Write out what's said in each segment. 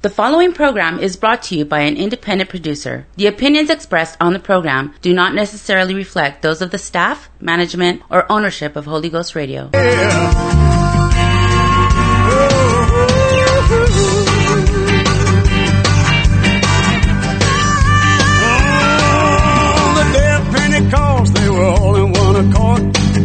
The following program is brought to you by an independent producer. The opinions expressed on the program do not necessarily reflect those of the staff, management, or ownership of Holy Ghost Radio. accord,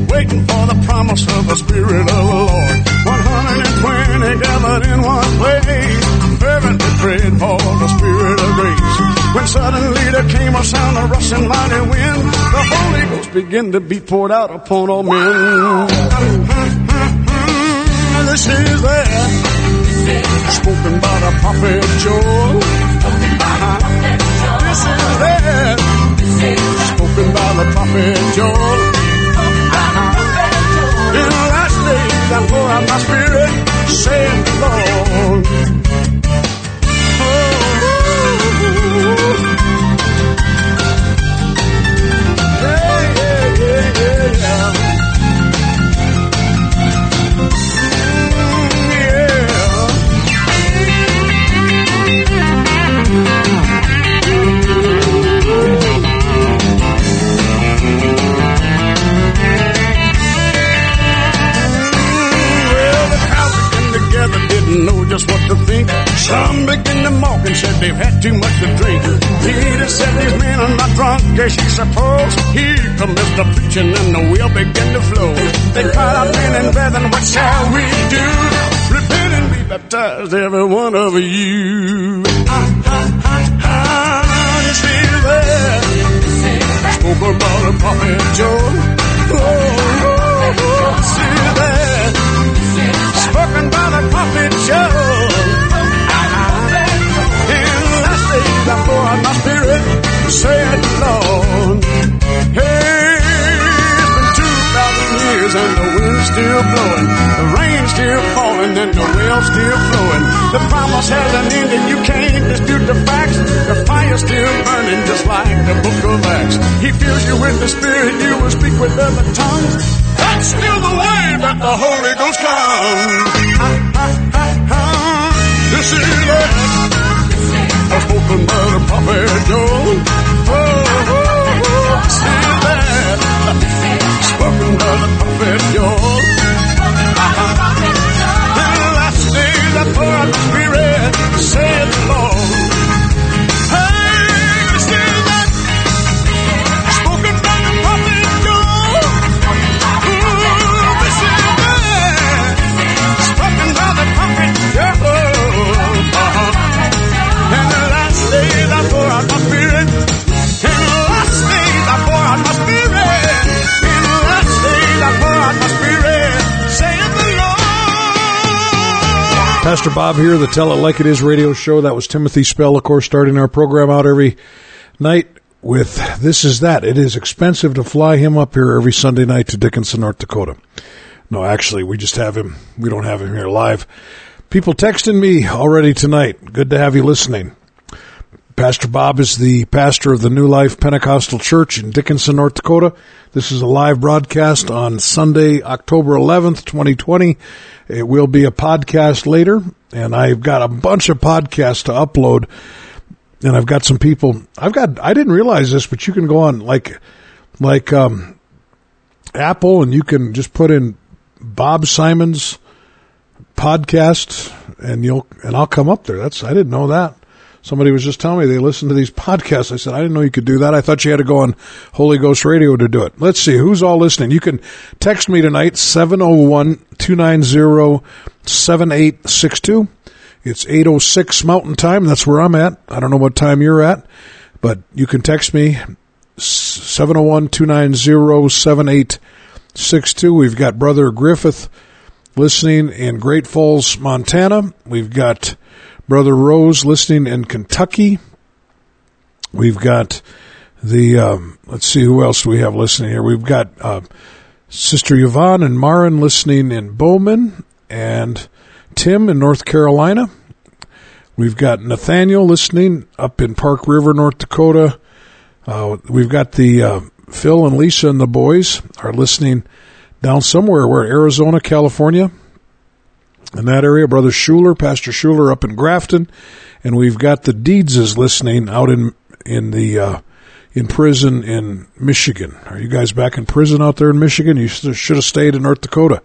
waiting for the promise of the Spirit of the Lord. 120 gathered in one place, fervently prayed for the Spirit of grace. When suddenly there came a sound of rushing mighty wind, the Holy Ghost began to be poured out upon all men. This is that spoken by the prophet Joel. This is that spoken by the prophet Joel. In the last days I pour out my spirit, saith the Lord. Just what to think. Some begin to mock and said they've had too much to drink. Peter said these men are not drunk, as you suppose. Here comes the preaching and the wheel began to flow. They cried out, men and brethren, what shall we do? Repent and be baptized, every one of you. Ah, ah, ah, ah, you see that? Spoke about the prophet Joel. Oh, oh, oh, see that? spoken by the prophet Joel. Said Lord. Hey, it's been two thousand years and the wind's still blowing, the rain's still falling and the well's still flowing. The promise hasn't ended, you can't dispute the facts. The fire's still burning just like the book of Acts. He fills you with the spirit, you will speak with other tongues. That's still the way that the Holy Ghost comes. Ah, ah, ah, ah. This is it. Spoken by the prophet Joel. Spoken by the prophet Pastor Bob here, the Tell It Like It Is radio show. That was Timothy Spell, of course, starting our program out every night with This Is That. It is expensive to fly him up here every Sunday night to Dickinson, North Dakota. No, actually, we just have him. We don't have him here live. People texting me already tonight. Good to have you listening. Pastor Bob is the pastor of the New Life Pentecostal Church in Dickinson, North Dakota. This is a live broadcast on Sunday, October 11th, 2020. It will be a podcast later, and I've got a bunch of podcasts to upload. And I've got some people. I've got. I didn't realize this, but you can go on like, like um, Apple, and you can just put in Bob Simons podcast, and you'll and I'll come up there. That's I didn't know that. Somebody was just telling me they listen to these podcasts. I said, I didn't know you could do that. I thought you had to go on Holy Ghost Radio to do it. Let's see. Who's all listening? You can text me tonight, 701-290-7862. It's 806 Mountain Time. That's where I'm at. I don't know what time you're at, but you can text me, 701-290-7862. We've got Brother Griffith listening in Great Falls, Montana. We've got Brother Rose listening in Kentucky. We've got the, um, let's see who else do we have listening here. We've got, uh, Sister Yvonne and Marin listening in Bowman, and Tim in North Carolina. We've got Nathaniel listening up in Park River, North Dakota. Uh, we've got the uh, Phil and Lisa and the boys are listening down somewhere where Arizona, California. In that area, Brother Schuler, Pastor Schuler up in Grafton, and we've got the Deedses listening out in in the uh, in prison in Michigan. Are you guys back in prison out there in Michigan? You should have stayed in North Dakota.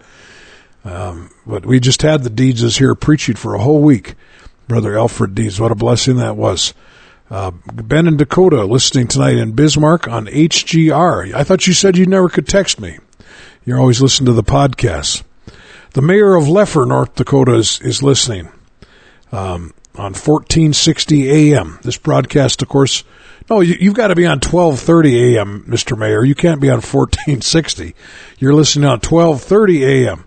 Um, but we just had the Deedses here preaching for a whole week. Brother Alfred Deeds, what a blessing that was. Uh, ben in Dakota listening tonight in Bismarck on HGR. I thought you said you never could text me. You're always listening to the podcast. The mayor of Lefor, North Dakota, is, is listening um, on 1460 AM. This broadcast, of course, no, you, have got to be on 1230 AM, Mr. Mayor. You can't be on 1460. You're listening on 1230 AM.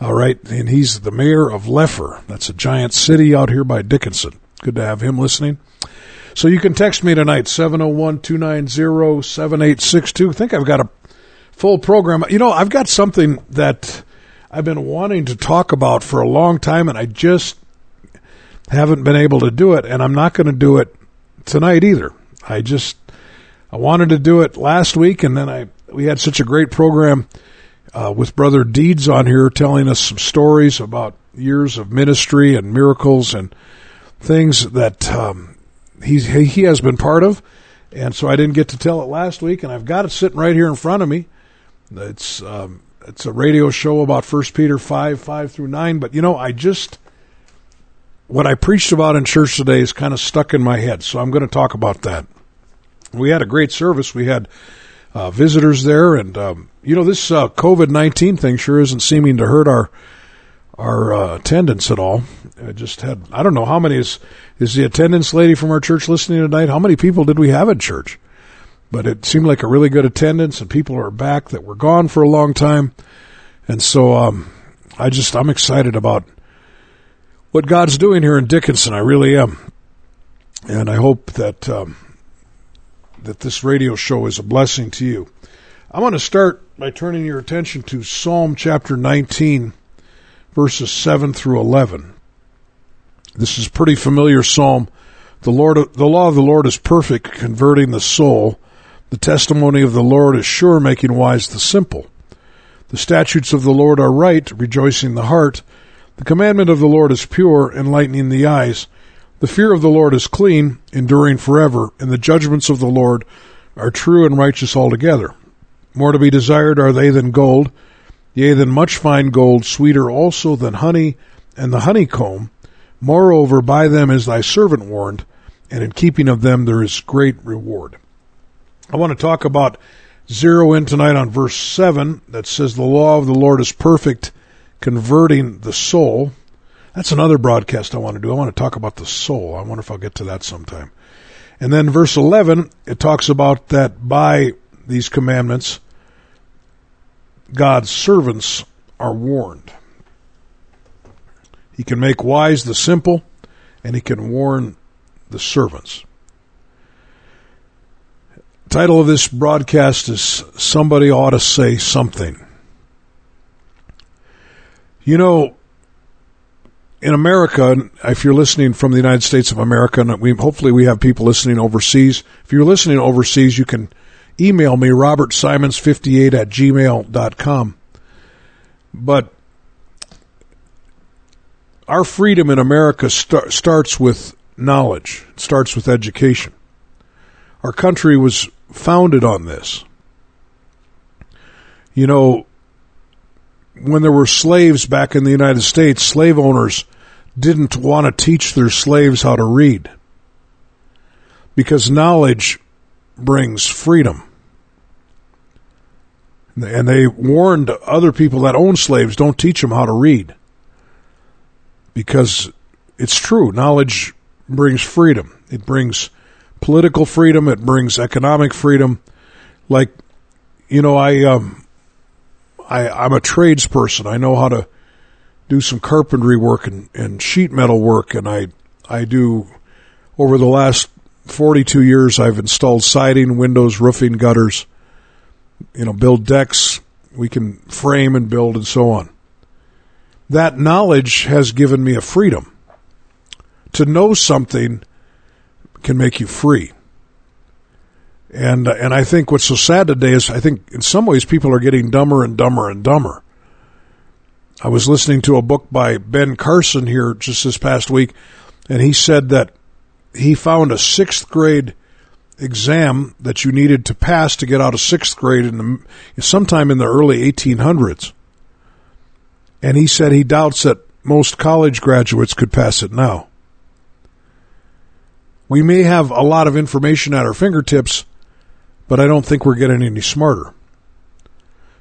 All right, and he's the mayor of Lefor. That's a giant city out here by Dickinson. Good to have him listening. So you can text me tonight, 701-290-7862. I think I've got a full program. You know, I've got something that I've been wanting to talk about for a long time, and I just haven't been able to do it, and I'm not going to do it tonight either. I just I wanted to do it last week, and then I we had such a great program uh, with Brother Deeds on here, telling us some stories about years of ministry and miracles and things that um, he's he has been part of, and so I didn't get to tell it last week, and I've got it sitting right here in front of me. It's um, it's a radio show about First Peter five five through nine, but you know I just what I preached about in church today is kind of stuck in my head, so I'm going to talk about that. We had a great service. We had uh, visitors there, and um, you know this uh, COVID nineteen thing sure isn't seeming to hurt our our uh, attendance at all. I just had I don't know how many is is the attendance lady from our church listening tonight. How many people did we have at church? But it seemed like a really good attendance, and people are back that were gone for a long time, and so um, I just I'm excited about what God's doing here in Dickinson. I really am, and I hope that um, that this radio show is a blessing to you. I want to start by turning your attention to Psalm chapter 19, verses 7 through 11. This is a pretty familiar psalm. The Lord, the law of the Lord is perfect, converting the soul. The testimony of the Lord is sure, making wise the simple. The statutes of the Lord are right, rejoicing the heart. The commandment of the Lord is pure, enlightening the eyes. The fear of the Lord is clean, enduring forever, and the judgments of the Lord are true and righteous altogether. More to be desired are they than gold, yea, than much fine gold, sweeter also than honey and the honeycomb. Moreover, by them is thy servant warned, and in keeping of them there is great reward. I want to talk about zero in tonight on verse 7 that says, The law of the Lord is perfect, converting the soul. That's another broadcast I want to do. I want to talk about the soul. I wonder if I'll get to that sometime. And then verse 11, it talks about that by these commandments, God's servants are warned. He can make wise the simple, and he can warn the servants. Title of this broadcast is Somebody Ought to Say Something. You know, in America, if you're listening from the United States of America, and we hopefully we have people listening overseas. If you're listening overseas, you can email me robertsimons58 at gmail.com. But our freedom in America start, starts with knowledge. It starts with education. Our country was founded on this. You know, when there were slaves back in the United States, slave owners didn't want to teach their slaves how to read because knowledge brings freedom. And they warned other people that own slaves don't teach them how to read because it's true. Knowledge brings freedom. It brings political freedom. It brings economic freedom. Like, you know, I, um, I, I'm a tradesperson. I know how to do some carpentry work and, and sheet metal work, and I I do over the last 42 years. I've installed siding, windows, roofing, gutters. You know, build decks, we can frame and build and so on. That knowledge has given me a freedom. To know something can make you free. And uh, and I think what's so sad today is I think in some ways people are getting dumber and dumber and dumber. I was listening to a book by Ben Carson here just this past week, and he said that he found a sixth grade exam that you needed to pass to get out of sixth grade in the, sometime in the early 1800s. And he said he doubts that most college graduates could pass it now. We may have a lot of information at our fingertips, but I don't think we're getting any smarter.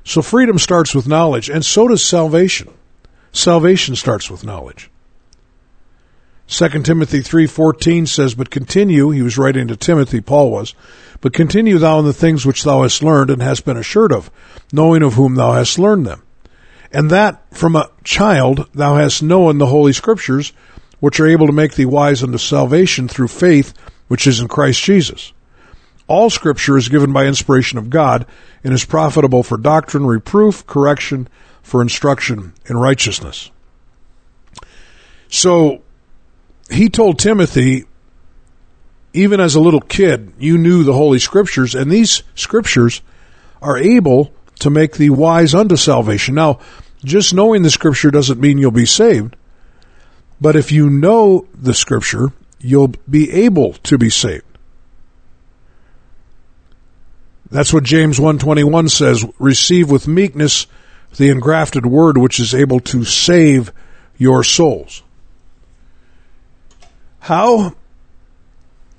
So freedom starts with knowledge, and so does salvation. Salvation starts with knowledge. 2 Timothy 3:14 says, "But continue, he was writing to Timothy, Paul was, but continue thou in the things which thou hast learned and hast been assured of, knowing of whom thou hast learned them. And that from a child thou hast known the holy scriptures, which are able to make thee wise unto salvation through faith which is in Christ Jesus. All scripture is given by inspiration of God and is profitable for doctrine, reproof, correction, for instruction in righteousness." So he told Timothy, even as a little kid, you knew the Holy Scriptures, and these Scriptures are able to make thee wise unto salvation. Now, just knowing the Scripture doesn't mean you'll be saved, but if you know the Scripture, you'll be able to be saved. That's what James 121 says, receive with meekness the engrafted word which is able to save your souls. How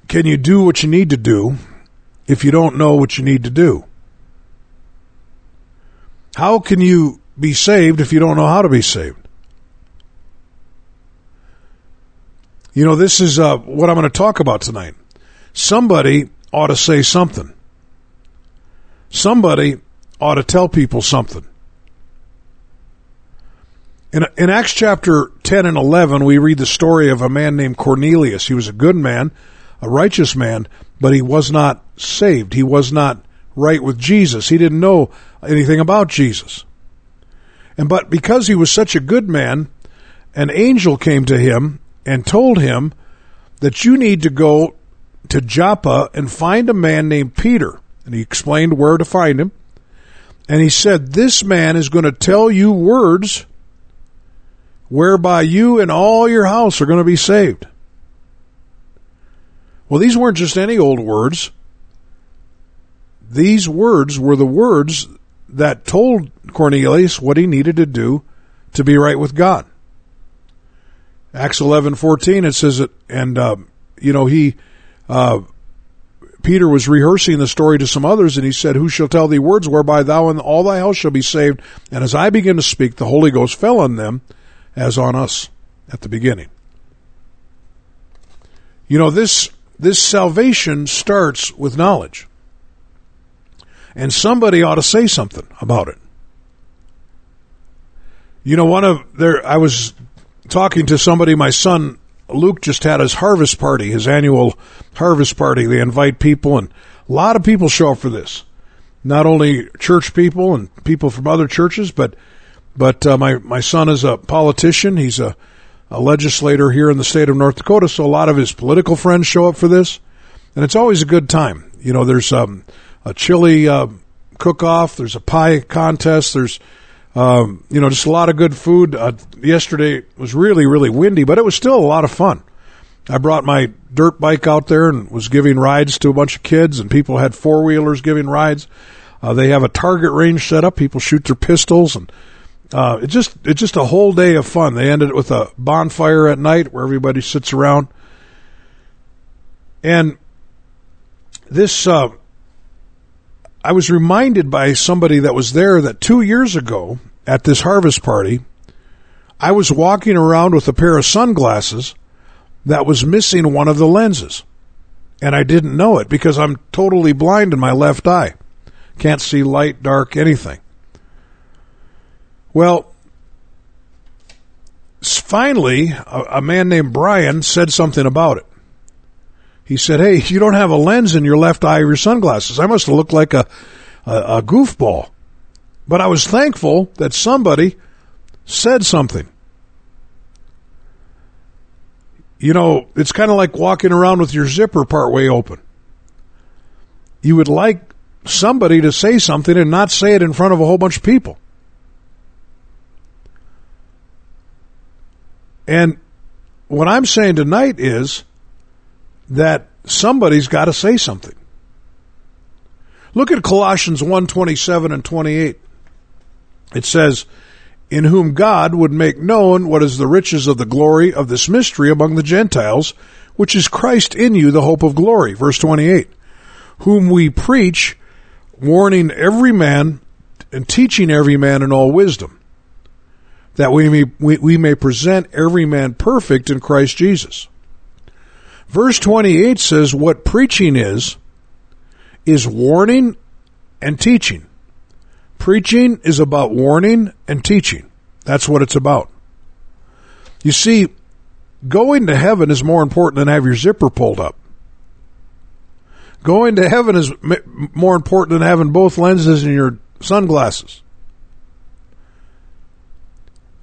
can you do what you need to do if you don't know what you need to do? How can you be saved if you don't know how to be saved? You know, this is uh, what I'm going to talk about tonight. Somebody ought to say something. Somebody ought to tell people something. In, in Acts chapter 10 and 11, we read the story of a man named Cornelius. He was a good man, a righteous man, but he was not saved. He was not right with Jesus. He didn't know anything about Jesus. And but because he was such a good man, an angel came to him and told him that you need to go to Joppa and find a man named Peter. And he explained where to find him. And he said, This man is going to tell you words whereby you and all your house are going to be saved. Well, these weren't just any old words. These words were the words that told Cornelius what he needed to do to be right with God. Acts eleven fourteen it says it, and uh, you know he, uh, Peter was rehearsing the story to some others, and he said, "Who shall tell thee words whereby thou and all thy house shall be saved?" And as I began to speak, the Holy Ghost fell on them, as on us at the beginning. You know, this, this salvation starts with knowledge. And somebody ought to say something about it. You know, one of there, I was talking to somebody, my son Luke just had his harvest party, his annual harvest party. They invite people and a lot of people show up for this. Not only church people and people from other churches, but but uh, my my son is a politician. He's a, a legislator here in the state of North Dakota, so a lot of his political friends show up for this, and it's always a good time. You know, there's um, a chili uh, cook-off. There's a pie contest. There's um, you know just a lot of good food. Uh, yesterday was really really windy, but it was still a lot of fun. I brought my dirt bike out there and was giving rides to a bunch of kids, and people had four wheelers giving rides. Uh, they have a target range set up. People shoot their pistols and uh, it's just it's just a whole day of fun. They ended it with a bonfire at night where everybody sits around, and this uh, I was reminded by somebody that was there that two years ago at this harvest party, I was walking around with a pair of sunglasses that was missing one of the lenses, and I didn't know it because I'm totally blind in my left eye, can't see light, dark, anything. Well, finally, a, a, man named Brian said something about it. He said, Hey, you don't have a lens in your left eye of your sunglasses. I must have looked like a, a, a goofball. But I was thankful that somebody said something. You know, it's kind of like walking around with your zipper partway open. You would like somebody to say something and not say it in front of a whole bunch of people. And what I'm saying tonight is that somebody's got to say something. Look at Colossians 1:27 and 28. It says, "In whom God would make known what is the riches of the glory of this mystery among the Gentiles, which is Christ in you, the hope of glory." Verse 28. "Whom we preach, warning every man and teaching every man in all wisdom, that we may, we, we may present every man perfect in Christ Jesus. Verse 28 says what preaching is, is warning and teaching. Preaching is about warning and teaching. That's what it's about. You see, going to heaven is more important than have your zipper pulled up. Going to heaven is more important than having both lenses in your sunglasses.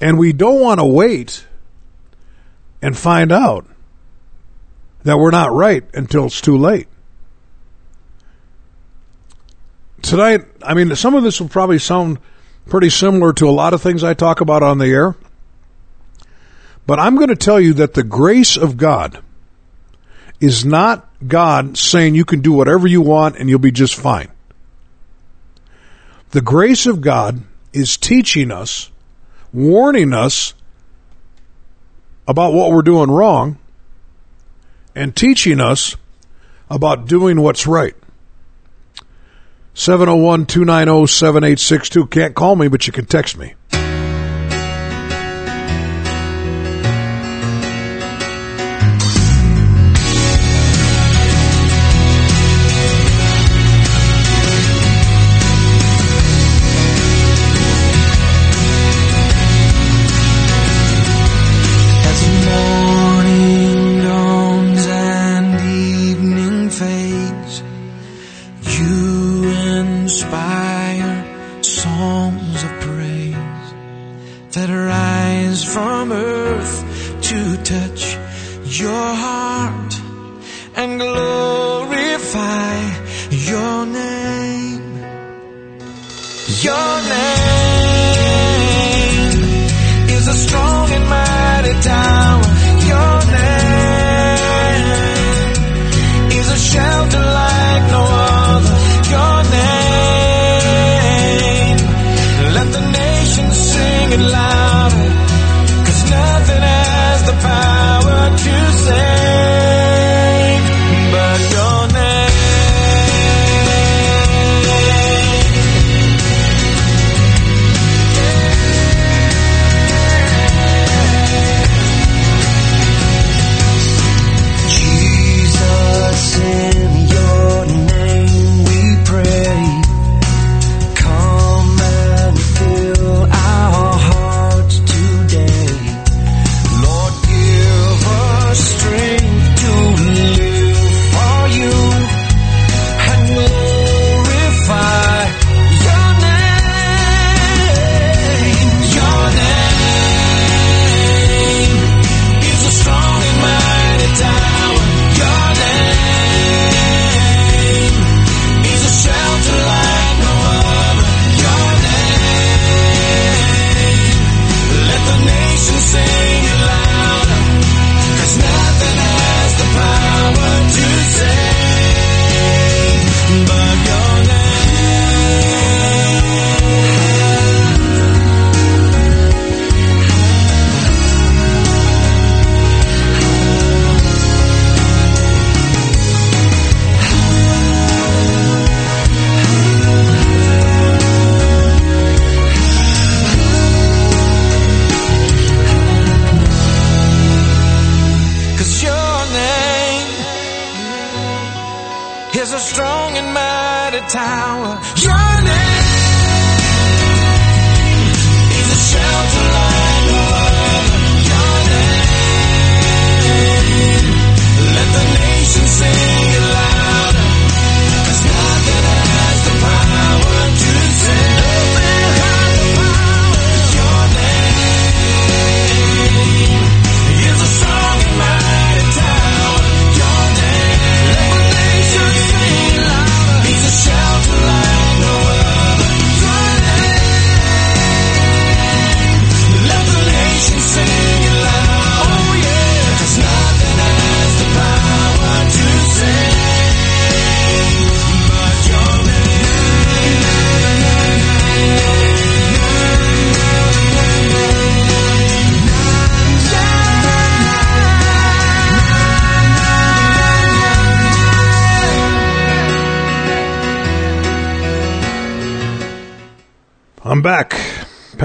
And we don't want to wait and find out that we're not right until it's too late. Tonight, I mean, some of this will probably sound pretty similar to a lot of things I talk about on the air. But I'm going to tell you that the grace of God is not God saying you can do whatever you want and you'll be just fine. The grace of God is teaching us, warning us about what we're doing wrong, and teaching us about doing what's right. 701 290 7862. Can't call me, but you can text me.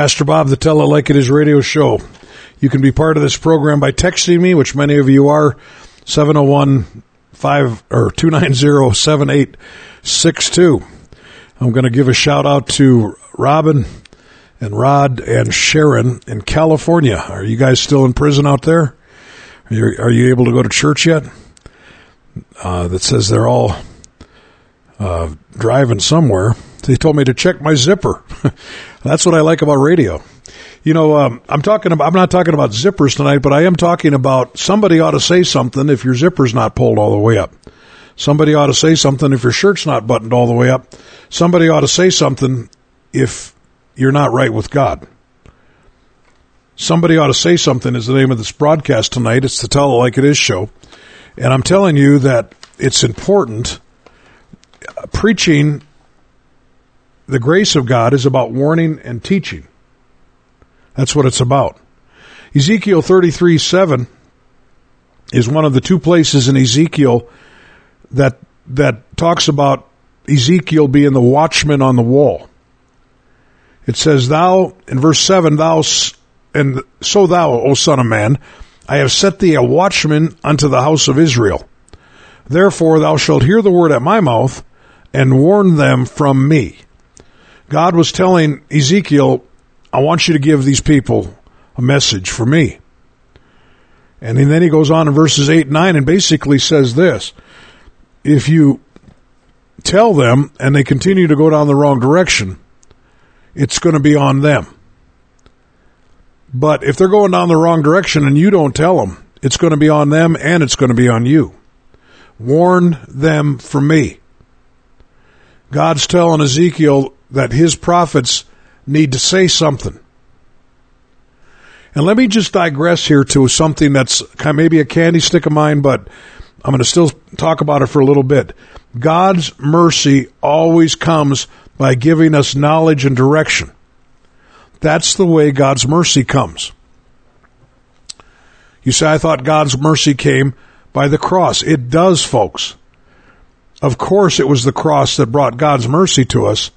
Pastor Bob, the Tell It Like It Is radio show. You can be part of this program by texting me, which many of you are, 701 5 or 290 7862. I'm going to give a shout out to Robin and Rod and Sharon in California. Are you guys still in prison out there? Are you, are you able to go to church yet? Uh, that says they're all uh, driving somewhere. They told me to check my zipper. That's what I like about radio. You know, um, I'm talking about, I'm not talking about zippers tonight, but I am talking about somebody ought to say something if your zipper's not pulled all the way up. Somebody ought to say something if your shirt's not buttoned all the way up. Somebody ought to say something if you're not right with God. Somebody ought to say something is the name of this broadcast tonight. It's the Tell It Like It Is show. And I'm telling you that it's important. Preaching the grace of God is about warning and teaching. That's what it's about. Ezekiel 33 7 is one of the two places in Ezekiel that, that talks about Ezekiel being the watchman on the wall. It says, Thou, in verse 7, Thou, and so thou, O son of man, I have set thee a watchman unto the house of Israel. Therefore thou shalt hear the word at my mouth and warn them from me. God was telling Ezekiel, I want you to give these people a message for me. And then he goes on in verses 8 and 9 and basically says this If you tell them and they continue to go down the wrong direction, it's going to be on them. But if they're going down the wrong direction and you don't tell them, it's going to be on them and it's going to be on you. Warn them from me. God's telling Ezekiel that his prophets need to say something. And let me just digress here to something that's maybe a candy stick of mine, but I'm going to still talk about it for a little bit. God's mercy always comes by giving us knowledge and direction. That's the way God's mercy comes. You say, I thought God's mercy came by the cross. It does, folks. Of course, it was the cross that brought God's mercy to us.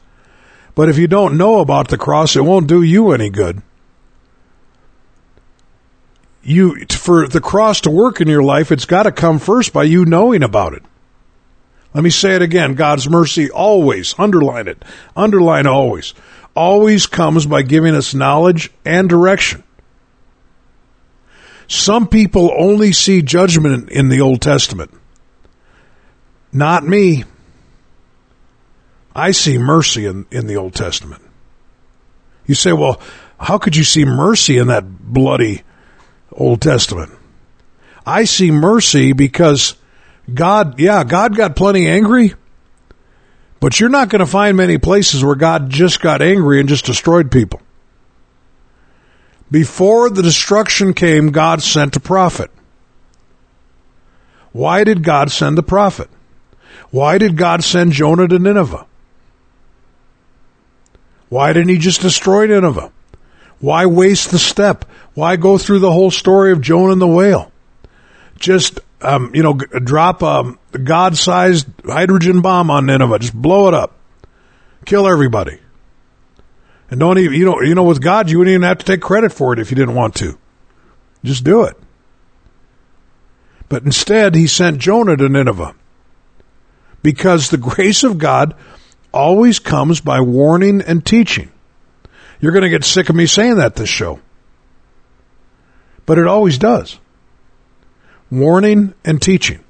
But if you don't know about the cross, it won't do you any good. You, for the cross to work in your life, it's got to come first by you knowing about it. Let me say it again. God's mercy always, underline it, underline always, always comes by giving us knowledge and direction. Some people only see judgment in the Old Testament. Not me. I see mercy in, in the Old Testament. You say, well, how could you see mercy in that bloody Old Testament? I see mercy because God, yeah, God got plenty angry, but you're not going to find many places where God just got angry and just destroyed people. Before the destruction came, God sent a prophet. Why did God send the prophet? Why did God send Jonah to Nineveh? Why didn't he just destroy Nineveh? Why waste the step? Why go through the whole story of Jonah and the whale? Just, um, you know, drop a God-sized hydrogen bomb on Nineveh. Just blow it up. Kill everybody. And don't even, you know, you know, with God, you wouldn't even have to take credit for it if you didn't want to. Just do it. But instead, he sent Jonah to Nineveh because the grace of God always comes by warning and teaching. You're going to get sick of me saying that this show. But it always does. Warning and teaching.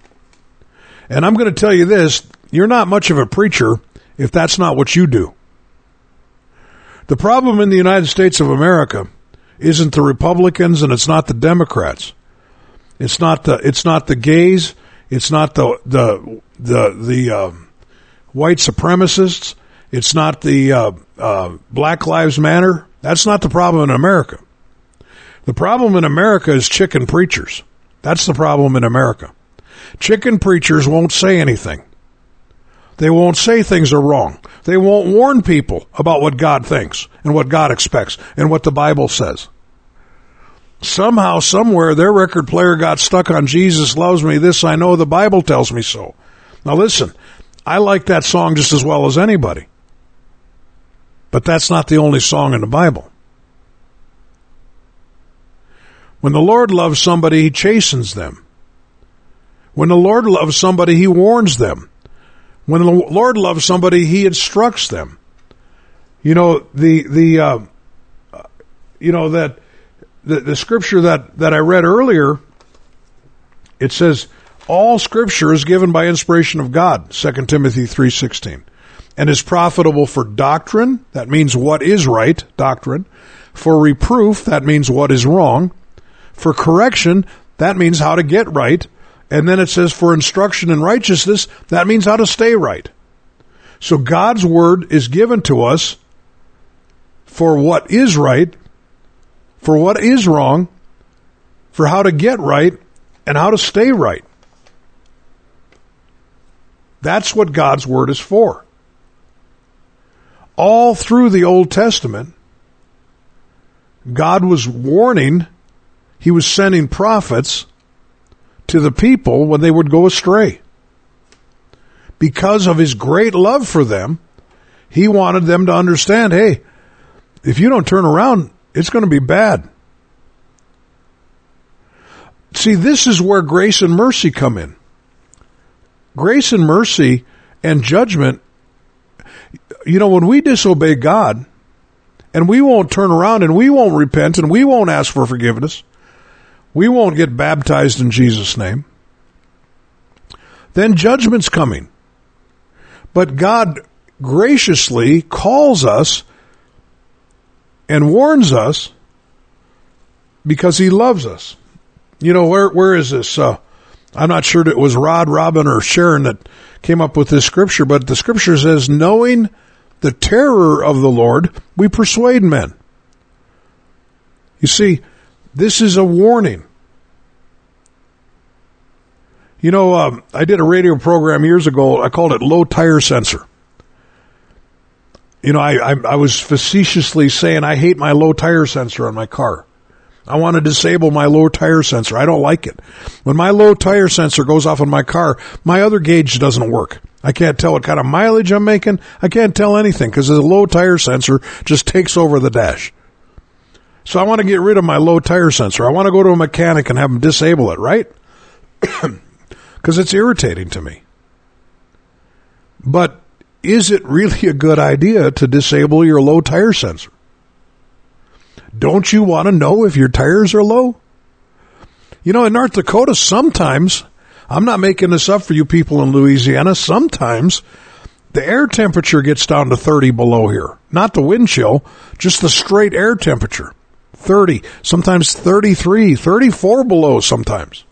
And I'm going to tell you this you're not much of a preacher if that's not what you do. The problem in the United States of America isn't the Republicans and it's not the Democrats. It's not the it's not the gays. It's not the the the the uh, white supremacists. It's not the uh, uh, Black Lives Matter. That's not the problem in America. The problem in America is chicken preachers. That's the problem in America. Chicken preachers won't say anything. They won't say things are wrong. They won't warn people about what God thinks and what God expects and what the Bible says. Somehow, somewhere, their record player got stuck on Jesus loves me. This I know, the Bible tells me so. Now listen, I like that song just as well as anybody. But that's not the only song in the Bible. When the Lord loves somebody, he chastens them. When the Lord loves somebody, he warns them. When the Lord loves somebody, he instructs them. You know, the, the, uh, you know, that, the, the scripture that, that I read earlier, it says, all scripture is given by inspiration of God, 2 Timothy 3.16, and is profitable for doctrine, that means what is right, doctrine, for reproof, that means what is wrong, for correction, that means how to get right, and then it says for instruction in righteousness, that means how to stay right. So God's word is given to us for what is right, for what is wrong, for how to get right, and how to stay right. That's what God's Word is for. All through the Old Testament, God was warning, He was sending prophets to the people when they would go astray. Because of His great love for them, He wanted them to understand hey, if you don't turn around, it's going to be bad. See, this is where grace and mercy come in. Grace and mercy and judgment, you know, when we disobey God and we won't turn around and we won't repent and we won't ask for forgiveness, we won't get baptized in Jesus' name, then judgment's coming. But God graciously calls us and warns us because he loves us. You know, where, where is this? Uh, I'm not sure it was Rod, Robin, or Sharon that came up with this scripture, but the scripture says, knowing the terror of the Lord, we persuade men. You see, this is a warning. You know, um, I did a radio program years ago. I called it Low Tire Sensor. You know, I, I, I was facetiously saying I hate my low tire sensor on my car. I want to disable my low tire sensor. I don't like it. When my low tire sensor goes off on my car, my other gauge doesn't work. I can't tell what kind of mileage I'm making. I can't tell anything because the low tire sensor just takes over the dash. So I want to get rid of my low tire sensor. I want to go to a mechanic and have him disable it, right? Because it's irritating to me. But is it really a good idea to disable your low tire sensor? Don't you want to know if your tires are low? You know, in North Dakota, sometimes, I'm not making this up for you people in Louisiana, sometimes the air temperature gets down to 30 below here. Not the wind chill, just the straight air temperature. 30, sometimes 33, 34 below sometimes.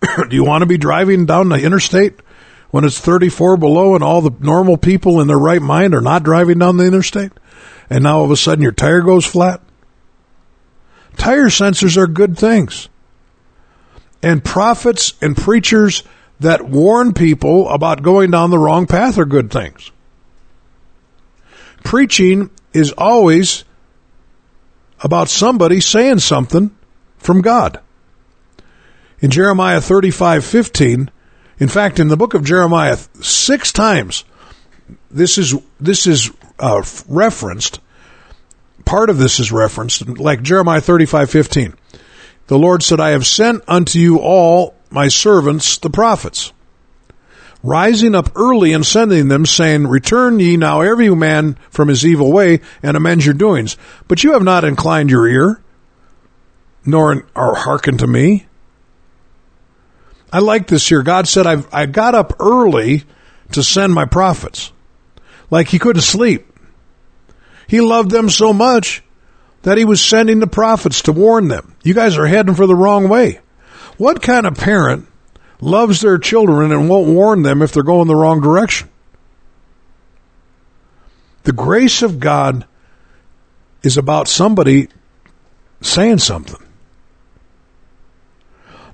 Do you want to be driving down the interstate when it's 34 below and all the normal people in their right mind are not driving down the interstate? and now all of a sudden your tire goes flat? Tire sensors are good things. And prophets and preachers that warn people about going down the wrong path are good things. Preaching is always about somebody saying something from God. In Jeremiah 35:15, in fact in the book of Jeremiah 6 times this is this is uh, referenced. Part of this is referenced, like Jeremiah thirty-five fifteen. The Lord said, I have sent unto you all my servants, the prophets, rising up early and sending them, saying, Return ye now every man from his evil way, and amend your doings. But you have not inclined your ear, nor are hearkened to me. I like this here. God said, I've, I got up early to send my prophets. Like he couldn't sleep. He loved them so much that he was sending the prophets to warn them. You guys are heading for the wrong way. What kind of parent loves their children and won't warn them if they're going the wrong direction? The grace of God is about somebody saying something.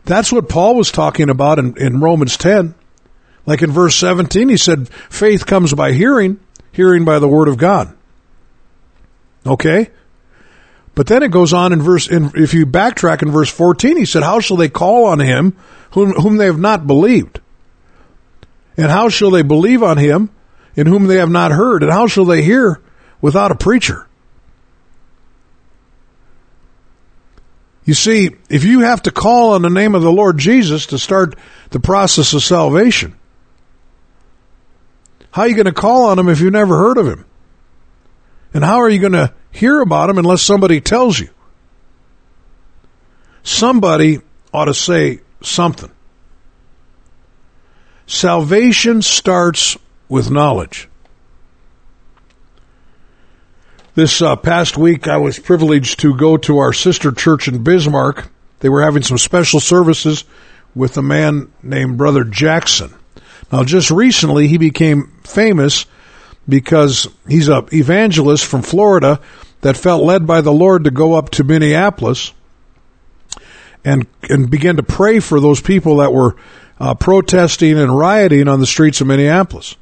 That's what Paul was talking about in, in Romans 10. Like in verse 17, he said, faith comes by hearing, hearing by the word of God. Okay? But then it goes on in verse, in, if you backtrack in verse 14, he said, How shall they call on him whom, whom they have not believed? And how shall they believe on him in whom they have not heard? And how shall they hear without a preacher? You see, if you have to call on the name of the Lord Jesus to start the process of salvation, how are you going to call on him if you've never heard of him? And how are you going to hear about him unless somebody tells you? Somebody ought to say something. Salvation starts with knowledge. This uh, past week, I was privileged to go to our sister church in Bismarck. They were having some special services with a man named Brother Jackson. Now, just recently, he became famous because he's a evangelist from Florida that felt led by the Lord to go up to Minneapolis and and begin to pray for those people that were uh, protesting and rioting on the streets of Minneapolis.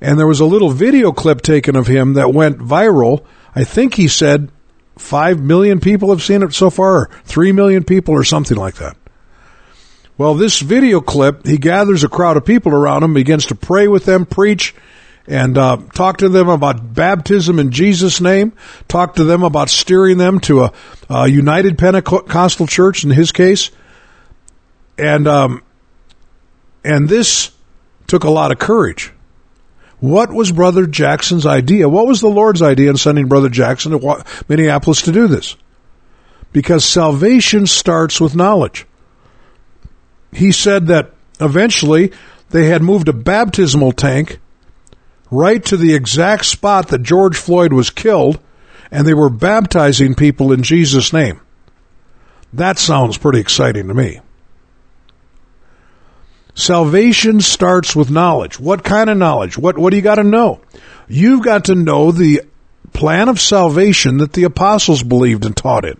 And there was a little video clip taken of him that went viral. I think he said five million people have seen it so far, or three million people, or something like that. Well, this video clip, he gathers a crowd of people around him, begins to pray with them, preach, and uh, talk to them about baptism in Jesus' name. Talk to them about steering them to a, a United Pentecostal church in his case, and um, and this took a lot of courage. What was Brother Jackson's idea? What was the Lord's idea in sending Brother Jackson to Minneapolis to do this? Because salvation starts with knowledge. He said that eventually they had moved a baptismal tank right to the exact spot that George Floyd was killed, and they were baptizing people in Jesus' name. That sounds pretty exciting to me. Salvation starts with knowledge. What kind of knowledge? What, what do you got to know? You've got to know the plan of salvation that the apostles believed and taught it.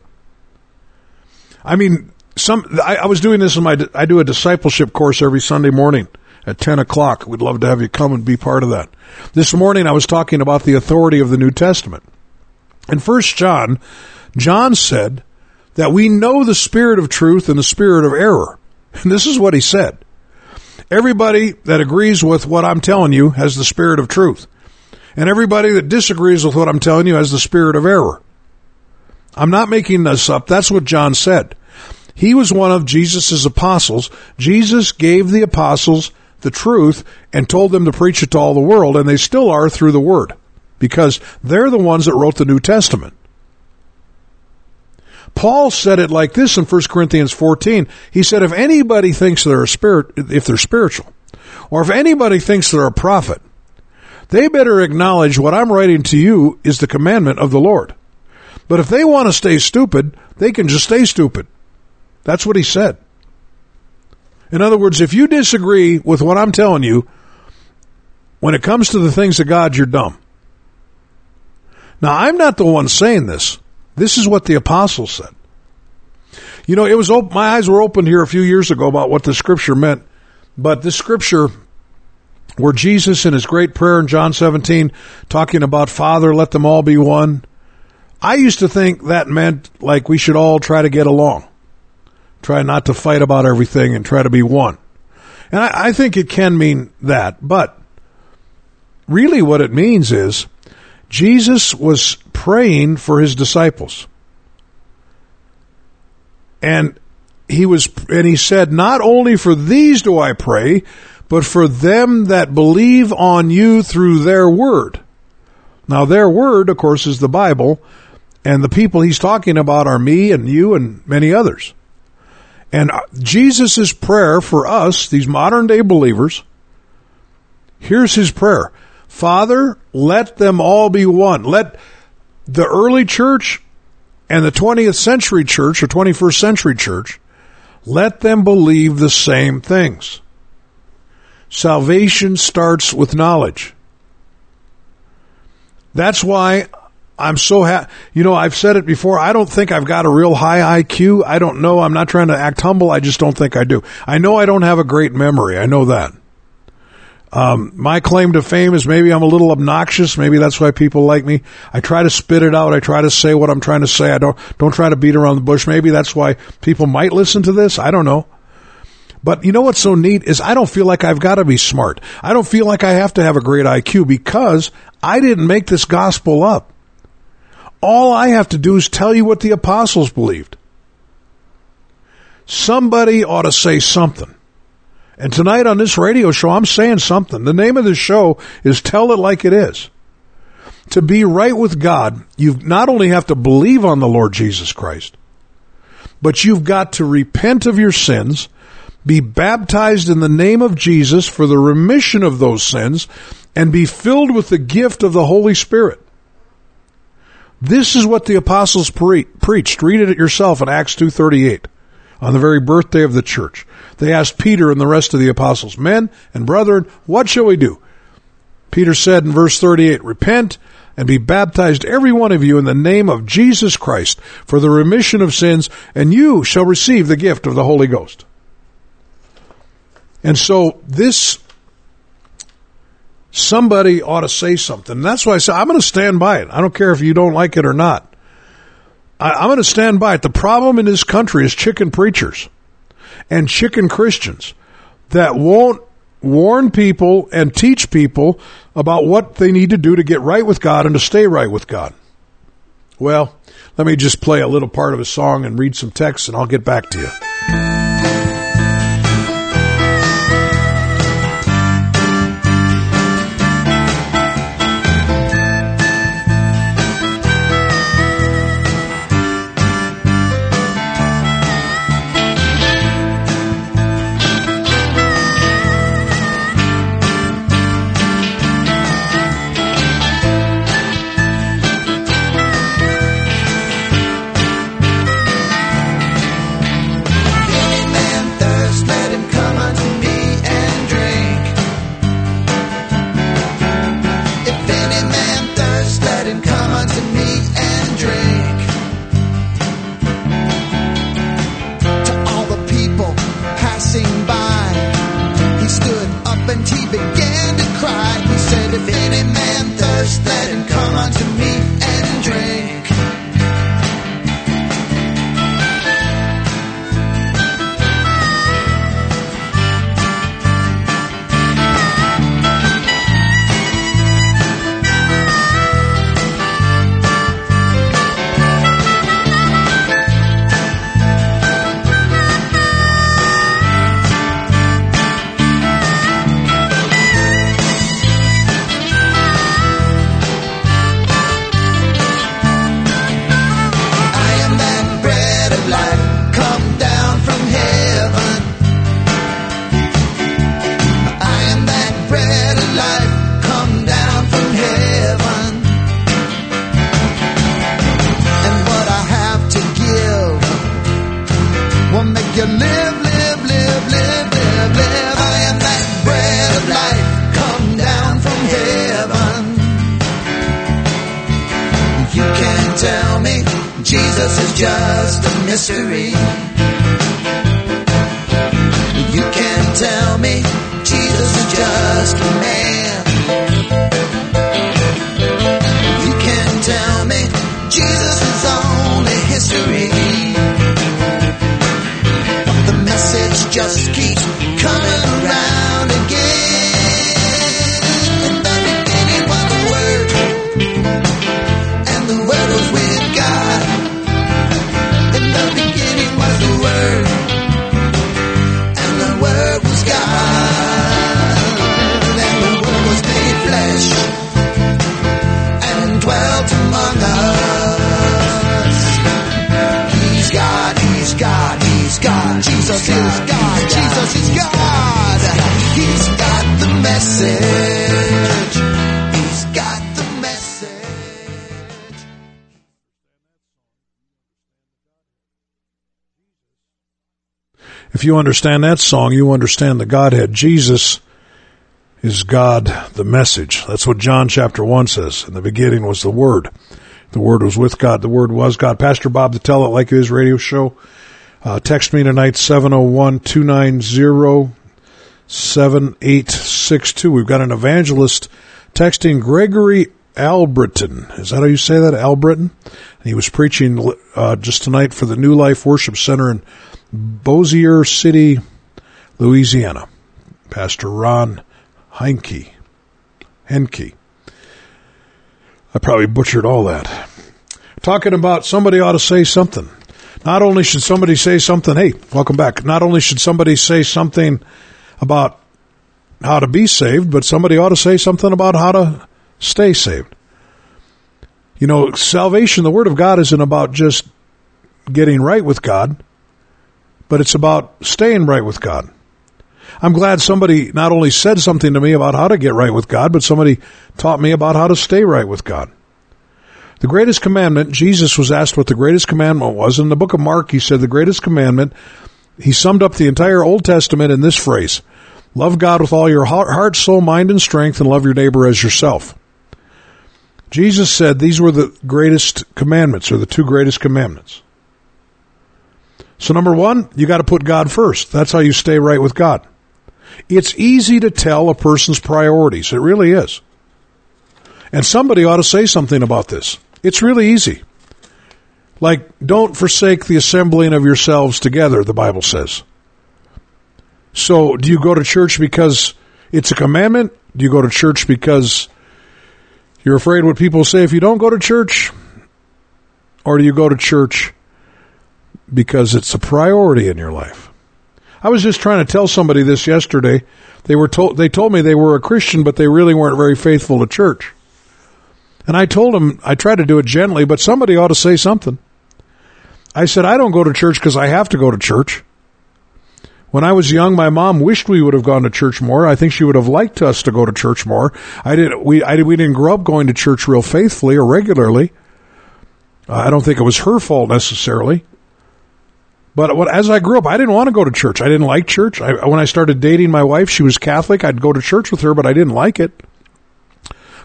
I mean, some, I, I was doing this in my, I do a discipleship course every Sunday morning at 10 o'clock. We'd love to have you come and be part of that. This morning I was talking about the authority of the New Testament. In First John, John said that we know the spirit of truth and the spirit of error. And this is what he said. Everybody that agrees with what I'm telling you has the spirit of truth. And everybody that disagrees with what I'm telling you has the spirit of error. I'm not making this up. That's what John said. He was one of Jesus' apostles. Jesus gave the apostles the truth and told them to preach it to all the world, and they still are through the Word because they're the ones that wrote the New Testament. Paul said it like this in 1 Corinthians 14. He said, if anybody thinks they're a spirit, if they're spiritual, or if anybody thinks they're a prophet, they better acknowledge what I'm writing to you is the commandment of the Lord. But if they want to stay stupid, they can just stay stupid. That's what he said. In other words, if you disagree with what I'm telling you, when it comes to the things of God, you're dumb. Now, I'm not the one saying this. This is what the apostles said. You know, it was my eyes were opened here a few years ago about what the scripture meant, but the scripture where Jesus in his great prayer in John 17 talking about Father, let them all be one. I used to think that meant like we should all try to get along. Try not to fight about everything and try to be one. And I, I think it can mean that, but really what it means is Jesus was praying for his disciples. And he was and he said, Not only for these do I pray, but for them that believe on you through their word. Now their word, of course, is the Bible, and the people he's talking about are me and you and many others. And uh, Jesus' prayer for us, these modern day believers, here's his prayer. Father, let them all be one. Let the early church and the 20th century church or 21st century church, let them believe the same things. Salvation starts with knowledge. That's why I'm so happy. You know, I've said it before. I don't think I've got a real high IQ. I don't know. I'm not trying to act humble. I just don't think I do. I know I don't have a great memory. I know that. Um, my claim to fame is maybe I'm a little obnoxious. Maybe that's why people like me. I try to spit it out. I try to say what I'm trying to say. I don't don't try to beat around the bush. Maybe that's why people might listen to this. I don't know. But you know what's so neat is I don't feel like I've got to be smart. I don't feel like I have to have a great IQ because I didn't make this gospel up. All I have to do is tell you what the apostles believed. Somebody ought to say something. And tonight on this radio show, I'm saying something. The name of the show is Tell It Like It Is. To be right with God, you not only have to believe on the Lord Jesus Christ, but you've got to repent of your sins, be baptized in the name of Jesus for the remission of those sins, and be filled with the gift of the Holy Spirit. This is what the apostles pre- preached. Read it yourself in Acts 238 on the very birthday of the church. They asked Peter and the rest of the apostles, Men and brethren, what shall we do? Peter said in verse 38, Repent and be baptized every one of you in the name of Jesus Christ for the remission of sins, and you shall receive the gift of the Holy Ghost. And so this somebody ought to say something. That's why I say I'm going to stand by it. I don't care if you don't like it or not. I, am going to stand by it. The problem in this country is chicken preachers and chicken Christians that won't warn people and teach people about what they need to do to get right with God and to stay right with God. Well, let me just play a little part of a song and read some text and I'll get back to you. Understand that song, you understand the Godhead. Jesus is God, the message. That's what John chapter 1 says. In the beginning was the Word. The Word was with God. The Word was God. Pastor Bob, to tell it like it is radio show. Uh, text me tonight, 701-290-7862. We've got an evangelist texting Gregory Albritton. Is that how you say that? Albritton? He was preaching uh, just tonight for the New Life Worship Center in Bossier City, Louisiana. Pastor Ron Heinke. Henke. I probably butchered all that. Talking about somebody ought to say something. Not only should somebody say something, hey, welcome back. Not only should somebody say something about how to be saved, but somebody ought to say something about how to stay saved. You know, salvation, the Word of God isn't about just getting right with God, but it's about staying right with God. I'm glad somebody not only said something to me about how to get right with God, but somebody taught me about how to stay right with God. The greatest commandment, Jesus was asked what the greatest commandment was. In the book of Mark, he said the greatest commandment, he summed up the entire Old Testament in this phrase Love God with all your heart, soul, mind, and strength, and love your neighbor as yourself. Jesus said these were the greatest commandments, or the two greatest commandments. So, number one, you got to put God first. That's how you stay right with God. It's easy to tell a person's priorities. It really is. And somebody ought to say something about this. It's really easy. Like, don't forsake the assembling of yourselves together, the Bible says. So, do you go to church because it's a commandment? Do you go to church because you're afraid what people say if you don't go to church? Or do you go to church because it's a priority in your life? I was just trying to tell somebody this yesterday. They were told they told me they were a Christian, but they really weren't very faithful to church. And I told them I tried to do it gently, but somebody ought to say something. I said I don't go to church because I have to go to church. When I was young, my mom wished we would have gone to church more. I think she would have liked us to go to church more. I didn't. We I, we didn't grow up going to church real faithfully or regularly. I don't think it was her fault necessarily. But what, as I grew up, I didn't want to go to church. I didn't like church. I, when I started dating my wife, she was Catholic. I'd go to church with her, but I didn't like it.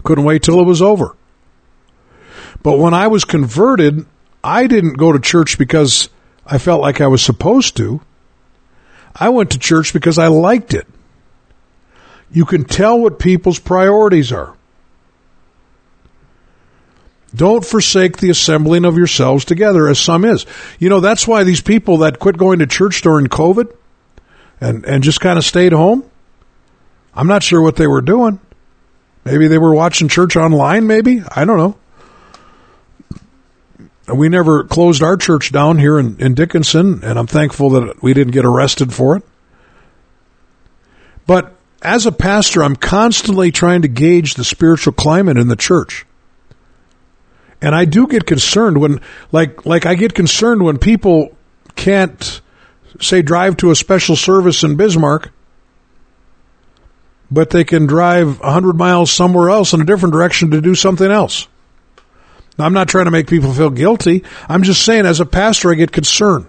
Couldn't wait till it was over. But when I was converted, I didn't go to church because I felt like I was supposed to. I went to church because I liked it. You can tell what people's priorities are. Don't forsake the assembling of yourselves together, as some is. You know, that's why these people that quit going to church during COVID and, and just kind of stayed home, I'm not sure what they were doing. Maybe they were watching church online, maybe? I don't know. We never closed our church down here in, in Dickinson, and I'm thankful that we didn't get arrested for it. But as a pastor, I'm constantly trying to gauge the spiritual climate in the church. And I do get concerned when, like, like I get concerned when people can't, say, drive to a special service in Bismarck, but they can drive 100 miles somewhere else in a different direction to do something else. Now, I'm not trying to make people feel guilty. I'm just saying, as a pastor, I get concerned.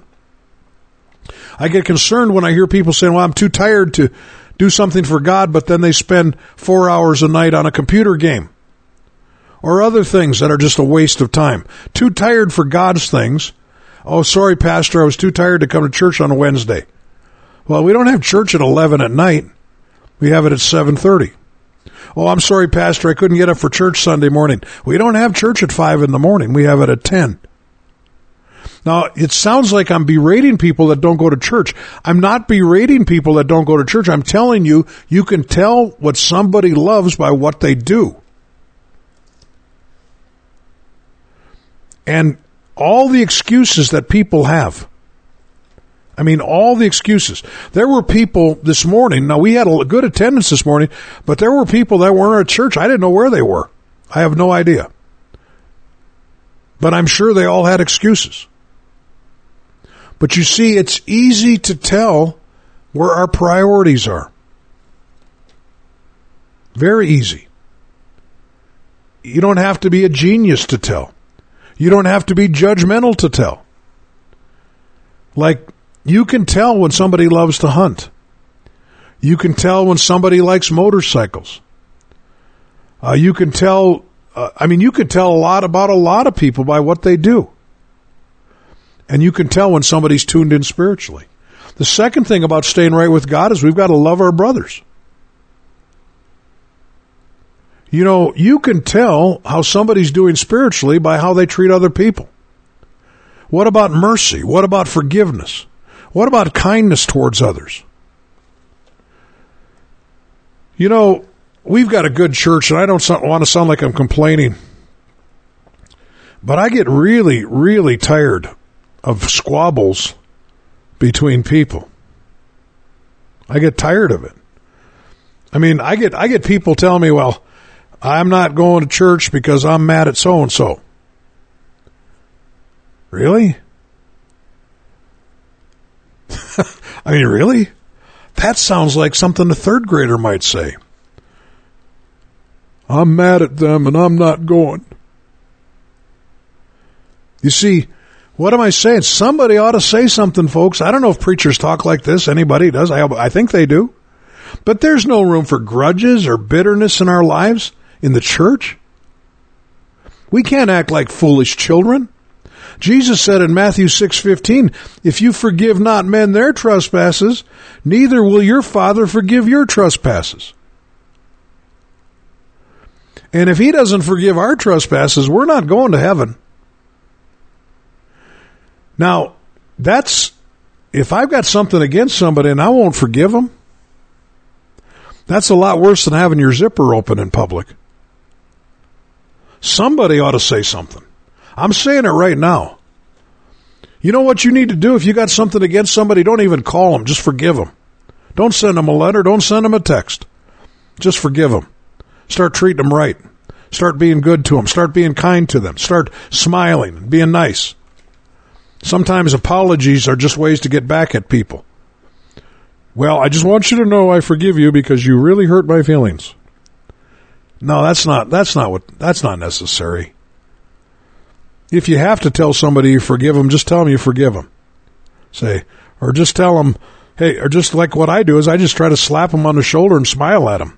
I get concerned when I hear people saying, well, I'm too tired to do something for God, but then they spend four hours a night on a computer game or other things that are just a waste of time. Too tired for God's things. Oh, sorry, Pastor, I was too tired to come to church on a Wednesday. Well, we don't have church at 11 at night. We have it at 7:30. Oh, I'm sorry, Pastor, I couldn't get up for church Sunday morning. We don't have church at 5 in the morning. We have it at 10. Now, it sounds like I'm berating people that don't go to church. I'm not berating people that don't go to church. I'm telling you, you can tell what somebody loves by what they do. And all the excuses that people have. I mean, all the excuses. There were people this morning. Now, we had a good attendance this morning, but there were people that weren't at church. I didn't know where they were. I have no idea. But I'm sure they all had excuses. But you see, it's easy to tell where our priorities are. Very easy. You don't have to be a genius to tell. You don't have to be judgmental to tell. Like, you can tell when somebody loves to hunt. You can tell when somebody likes motorcycles. Uh, you can tell, uh, I mean, you can tell a lot about a lot of people by what they do. And you can tell when somebody's tuned in spiritually. The second thing about staying right with God is we've got to love our brothers. You know, you can tell how somebody's doing spiritually by how they treat other people. What about mercy? What about forgiveness? What about kindness towards others? You know, we've got a good church, and I don't want to sound like I'm complaining, but I get really, really tired of squabbles between people. I get tired of it. I mean, I get I get people telling me, "Well, I'm not going to church because I'm mad at so and so." Really? I mean, really? That sounds like something a third grader might say. I'm mad at them and I'm not going. You see, what am I saying? Somebody ought to say something, folks. I don't know if preachers talk like this. Anybody does. I, I think they do. But there's no room for grudges or bitterness in our lives in the church. We can't act like foolish children. Jesus said in Matthew 6:15, "If you forgive not men their trespasses, neither will your Father forgive your trespasses." And if he doesn't forgive our trespasses, we're not going to heaven. Now, that's if I've got something against somebody and I won't forgive them, that's a lot worse than having your zipper open in public. Somebody ought to say something. I'm saying it right now. You know what you need to do if you got something against somebody? Don't even call them. Just forgive them. Don't send them a letter. Don't send them a text. Just forgive them. Start treating them right. Start being good to them. Start being kind to them. Start smiling, and being nice. Sometimes apologies are just ways to get back at people. Well, I just want you to know I forgive you because you really hurt my feelings. No, that's not that's not what that's not necessary. If you have to tell somebody you forgive them, just tell them you forgive them. Say, or just tell them, hey, or just like what I do is I just try to slap them on the shoulder and smile at them.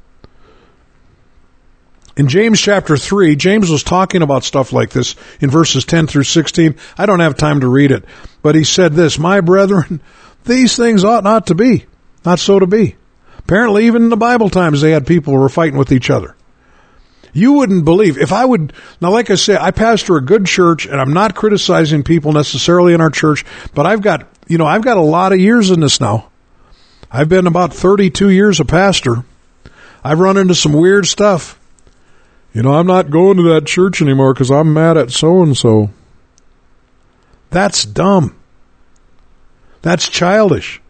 In James chapter 3, James was talking about stuff like this in verses 10 through 16. I don't have time to read it, but he said this, My brethren, these things ought not to be, not so to be. Apparently, even in the Bible times, they had people who were fighting with each other. You wouldn't believe if I would, now, like I say, I pastor a good church and I'm not criticizing people necessarily in our church, but I've got, you know, I've got a lot of years in this now. I've been about 32 years a pastor. I've run into some weird stuff. You know, I'm not going to that church anymore because I'm mad at so and so. That's dumb. That's childish.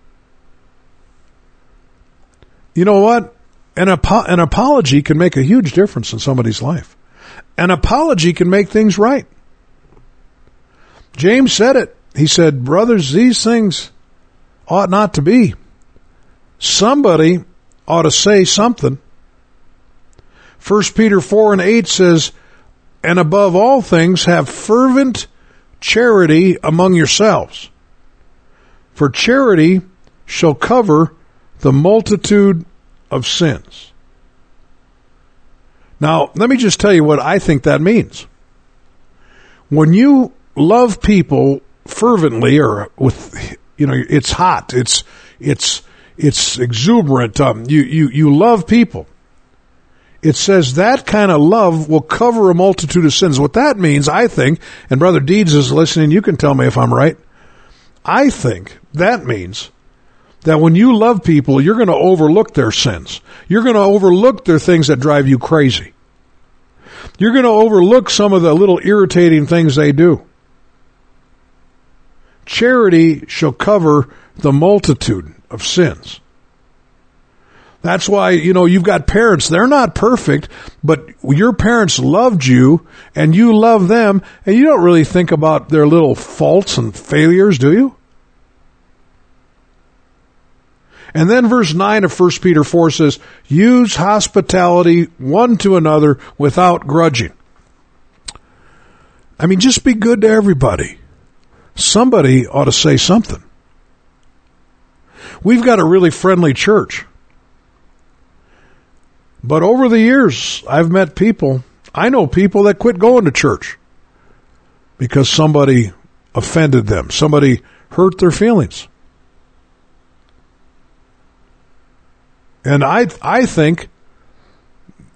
You know what? An, apo- an apology can make a huge difference in somebody's life. An apology can make things right. James said it. He said, Brothers, these things ought not to be. Somebody ought to say something. 1 Peter 4 and 8 says, And above all things, have fervent charity among yourselves. For charity shall cover the multitude of sins. Now, let me just tell you what I think that means. When you love people fervently or with, you know, it's hot, it's, it's, it's exuberant, um, you, you, you love people. It says that kind of love will cover a multitude of sins. What that means, I think, and Brother Deeds is listening, you can tell me if I'm right. I think that means that when you love people, you're going to overlook their sins. You're going to overlook their things that drive you crazy. You're going to overlook some of the little irritating things they do. Charity shall cover the multitude of sins. That's why, you know, you've got parents, they're not perfect, but your parents loved you and you love them and you don't really think about their little faults and failures, do you? And then verse 9 of 1 Peter 4 says, use hospitality one to another without grudging. I mean, just be good to everybody. Somebody ought to say something. We've got a really friendly church. But over the years, I've met people, I know people that quit going to church because somebody offended them, somebody hurt their feelings. And I, I think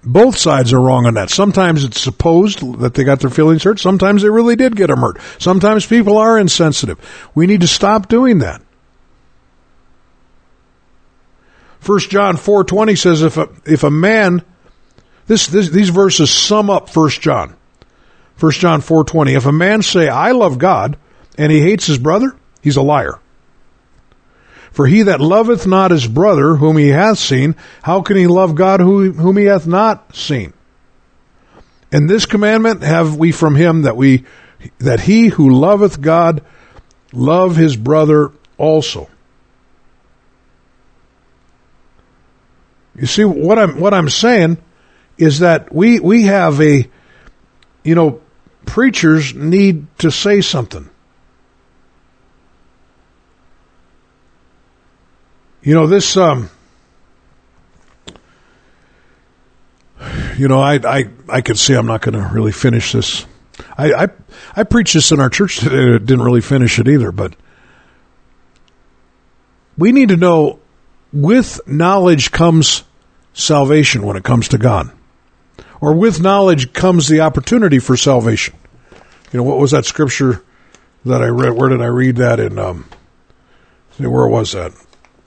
both sides are wrong on that. Sometimes it's supposed that they got their feelings hurt. Sometimes they really did get them hurt. Sometimes people are insensitive. We need to stop doing that. First John four twenty says if a if a man this, this these verses sum up First John. First John four twenty. If a man say I love God and he hates his brother, he's a liar. For he that loveth not his brother whom he hath seen, how can he love God whom he hath not seen? And this commandment have we from him that we that he who loveth God love his brother also. You see what I'm what I'm saying is that we we have a you know preachers need to say something. You know this um you know I I I can see I'm not going to really finish this. I, I I preached this in our church today. Didn't really finish it either, but we need to know with knowledge comes salvation when it comes to God. Or with knowledge comes the opportunity for salvation. You know, what was that scripture that I read? Where did I read that in, um, where was that?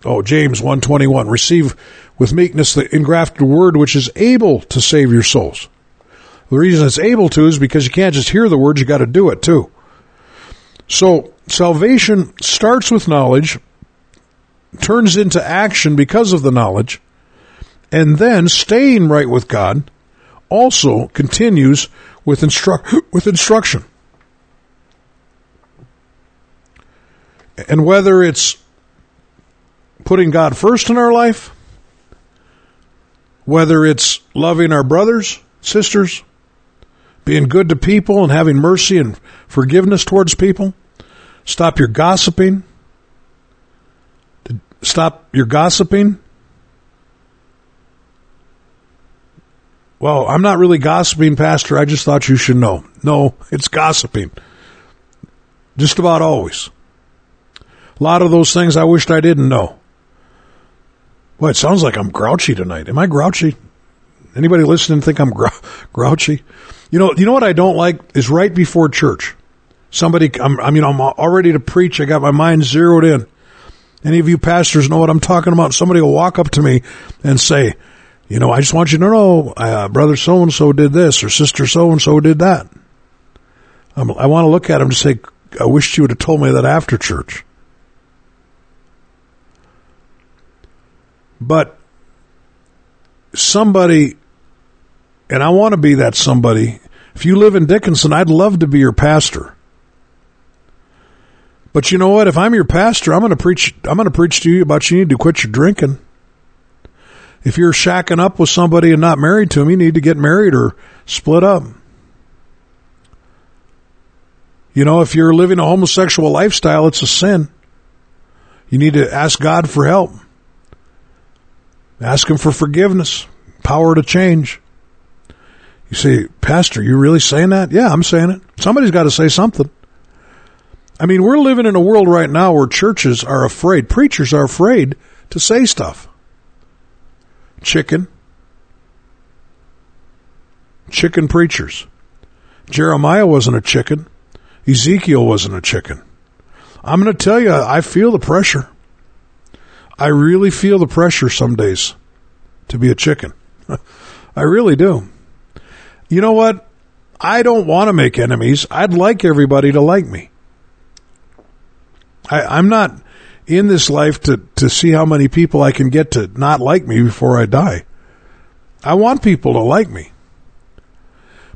Oh, James 121. Receive with meekness the engrafted word which is able to save your souls. The reason it's able to is because you can't just hear the word, you got to do it too. So salvation starts with knowledge, turns into action because of the knowledge, and then staying right with God also continues with instru- with instruction. And whether it's putting God first in our life, whether it's loving our brothers, sisters, being good to people and having mercy and forgiveness towards people, stop your gossiping, stop your gossiping, Well, I'm not really gossiping, Pastor. I just thought you should know. No, it's gossiping. Just about always. A lot of those things I wished I didn't know. Well, it sounds like I'm grouchy tonight. Am I grouchy? Anybody listening think I'm grou- grouchy? You know, you know what I don't like is right before church. Somebody, I'm, I mean, I'm all ready to preach. I got my mind zeroed in. Any of you pastors know what I'm talking about? Somebody will walk up to me and say, you know, I just want you to know, uh, brother so and so did this or sister so and so did that. I want to look at him and say, I wish you would have told me that after church. But somebody, and I want to be that somebody. If you live in Dickinson, I'd love to be your pastor. But you know what? If I'm your pastor, I'm going to preach. I'm going to preach to you about you need to quit your drinking if you're shacking up with somebody and not married to them, you need to get married or split up. You know, if you're living a homosexual lifestyle, it's a sin. You need to ask God for help. Ask Him for forgiveness, power to change. You say, Pastor, you really saying that? Yeah, I'm saying it. Somebody's got to say something. I mean, we're living in a world right now where churches are afraid, preachers are afraid to say stuff chicken. Chicken preachers. Jeremiah wasn't a chicken. Ezekiel wasn't a chicken. I'm going to tell you, I feel the pressure. I really feel the pressure some days to be a chicken. I really do. You know what? I don't want to make enemies. I'd like everybody to like me. I, am not in this life to, to see how many people I can get to not like me before I die. I want people to like me.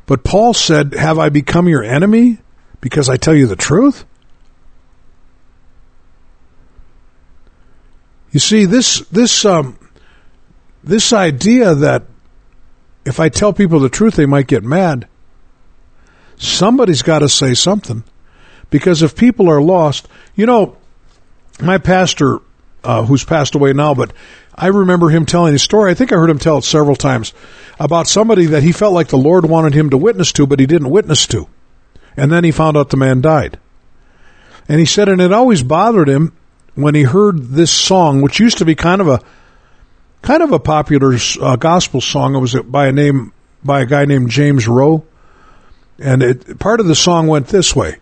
But Paul said, Have I become your enemy because I tell you the truth? You see, this, this, um, this idea that if I tell people the truth, they might get mad. Somebody's got to say something. Because if people are lost, you know, my pastor, uh, who's passed away now, but I remember him telling a story. I think I heard him tell it several times about somebody that he felt like the Lord wanted him to witness to, but he didn't witness to. And then he found out the man died. And he said, and it always bothered him when he heard this song, which used to be kind of a kind of a popular uh, gospel song. It was by a name by a guy named James Rowe, and it, part of the song went this way: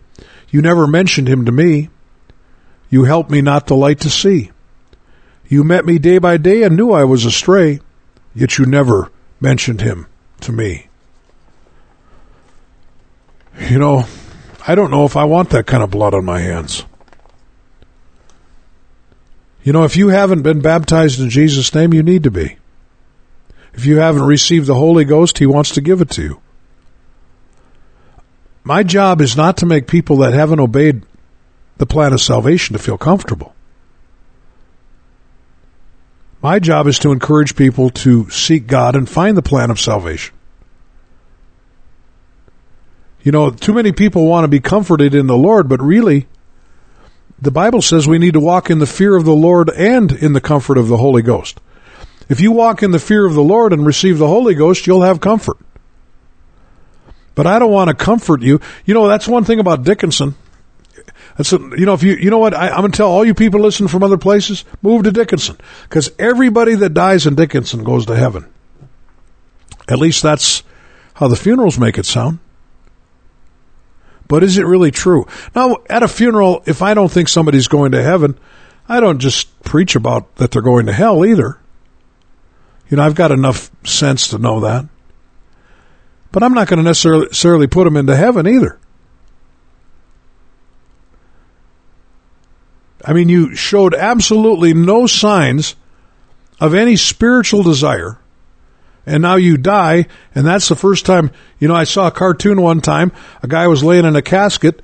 "You never mentioned him to me. You helped me not the light to see. You met me day by day and knew I was astray, yet you never mentioned him to me. You know, I don't know if I want that kind of blood on my hands. You know, if you haven't been baptized in Jesus' name, you need to be. If you haven't received the Holy Ghost, He wants to give it to you. My job is not to make people that haven't obeyed the plan of salvation to feel comfortable. My job is to encourage people to seek God and find the plan of salvation. You know, too many people want to be comforted in the Lord, but really, the Bible says we need to walk in the fear of the Lord and in the comfort of the Holy Ghost. If you walk in the fear of the Lord and receive the Holy Ghost, you'll have comfort. But I don't want to comfort you. You know, that's one thing about Dickinson. That's a, you know, if you, you know what, I, I'm going to tell all you people listening from other places, move to Dickinson. Because everybody that dies in Dickinson goes to heaven. At least that's how the funerals make it sound. But is it really true? Now, at a funeral, if I don't think somebody's going to heaven, I don't just preach about that they're going to hell either. You know, I've got enough sense to know that. But I'm not going to necessarily put them into heaven either. I mean, you showed absolutely no signs of any spiritual desire. And now you die, and that's the first time, you know, I saw a cartoon one time. A guy was laying in a casket,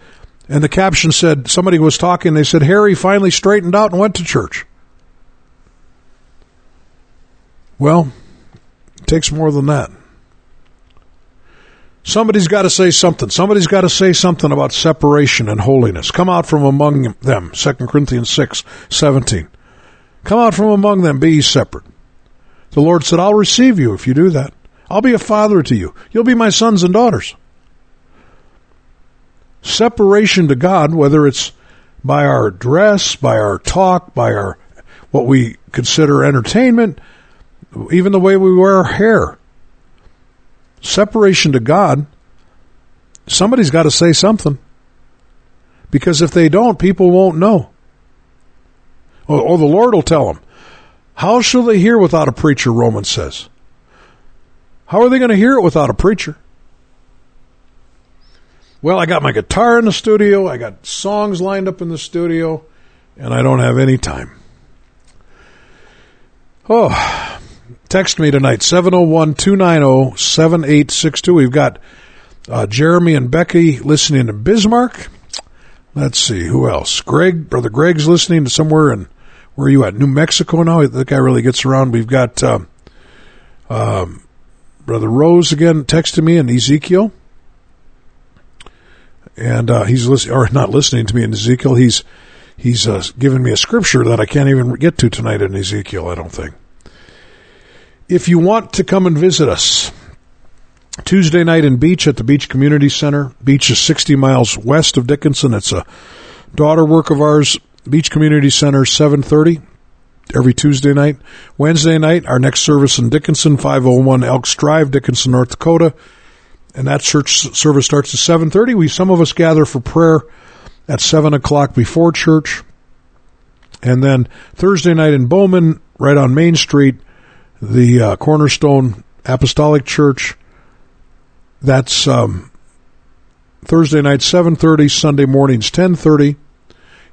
and the caption said, somebody was talking, they said, Harry finally straightened out and went to church. Well, it takes more than that. Somebody's got to say something. Somebody's got to say something about separation and holiness. Come out from among them. 2 Corinthians 6, 17. Come out from among them, be ye separate. The Lord said, I'll receive you if you do that. I'll be a father to you. You'll be my sons and daughters. Separation to God, whether it's by our dress, by our talk, by our what we consider entertainment, even the way we wear our hair separation to God, somebody's got to say something. Because if they don't, people won't know. Or, or the Lord will tell them. How shall they hear without a preacher, Romans says? How are they going to hear it without a preacher? Well, I got my guitar in the studio, I got songs lined up in the studio, and I don't have any time. Oh, Text me tonight, 701 290 7862. We've got uh, Jeremy and Becky listening to Bismarck. Let's see, who else? Greg, Brother Greg's listening to somewhere in, where are you at? New Mexico now? That guy really gets around. We've got um, um, Brother Rose again texting me and Ezekiel. And uh, he's listening, or not listening to me in Ezekiel. He's he's uh, given me a scripture that I can't even get to tonight in Ezekiel. I don't think. If you want to come and visit us, Tuesday night in Beach at the Beach Community Center. Beach is 60 miles west of Dickinson. It's a daughter work of ours. Beach Community Center, 730 every Tuesday night. Wednesday night, our next service in Dickinson, 501 Elks Drive, Dickinson, North Dakota. And that church service starts at 730. We, some of us gather for prayer at 7 o'clock before church. And then Thursday night in Bowman, right on Main Street, the uh, Cornerstone Apostolic Church. That's um, Thursday night, 7.30, Sunday mornings, 10.30.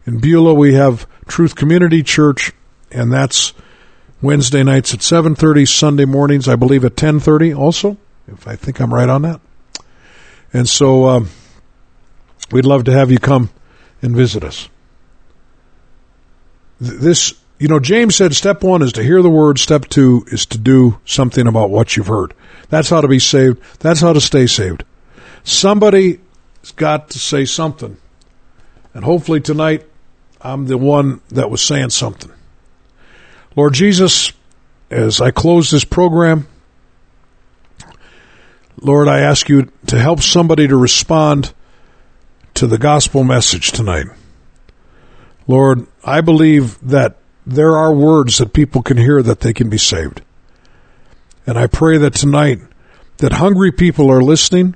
In Beulah, we have Truth Community Church, and that's Wednesday nights at 7.30, Sunday mornings, I believe, at 10.30 also, if I think I'm right on that. And so um, we'd love to have you come and visit us. This you know, James said step one is to hear the word, step two is to do something about what you've heard. That's how to be saved. That's how to stay saved. Somebody's got to say something. And hopefully tonight, I'm the one that was saying something. Lord Jesus, as I close this program, Lord, I ask you to help somebody to respond to the gospel message tonight. Lord, I believe that there are words that people can hear that they can be saved. And I pray that tonight that hungry people are listening,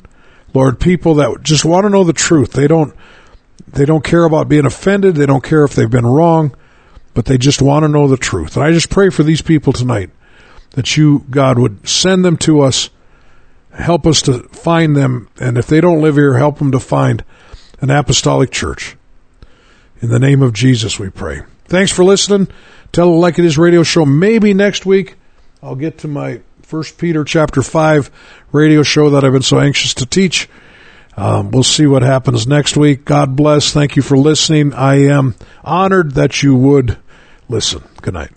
Lord, people that just want to know the truth. They don't they don't care about being offended, they don't care if they've been wrong. but they just want to know the truth. And I just pray for these people tonight that you, God, would send them to us, help us to find them, and if they don't live here, help them to find an apostolic church. In the name of Jesus, we pray. Thanks for listening. Tell it like it is radio show. Maybe next week I'll get to my First Peter chapter five radio show that I've been so anxious to teach. Um, we'll see what happens next week. God bless. Thank you for listening. I am honored that you would listen. Good night.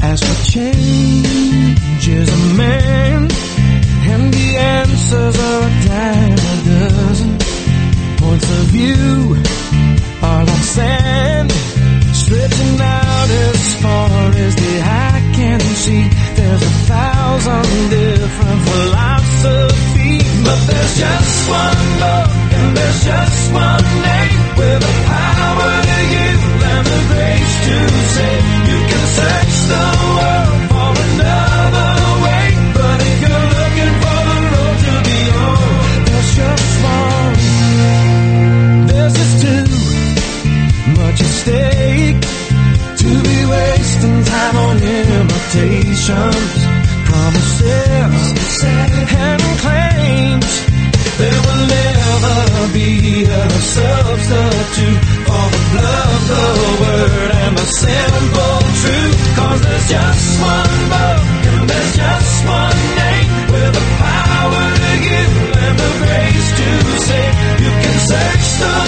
As for change is a man, and the answers are a dime a dozen. Points of view are like sand, as the eye can see. There's a thousand different philosophies, but there's just one book and there's just one name with the power to give and the grace to save. You can search the simple truth. Cause there's just one book and there's just one name with the power to give and the grace to save. You can search the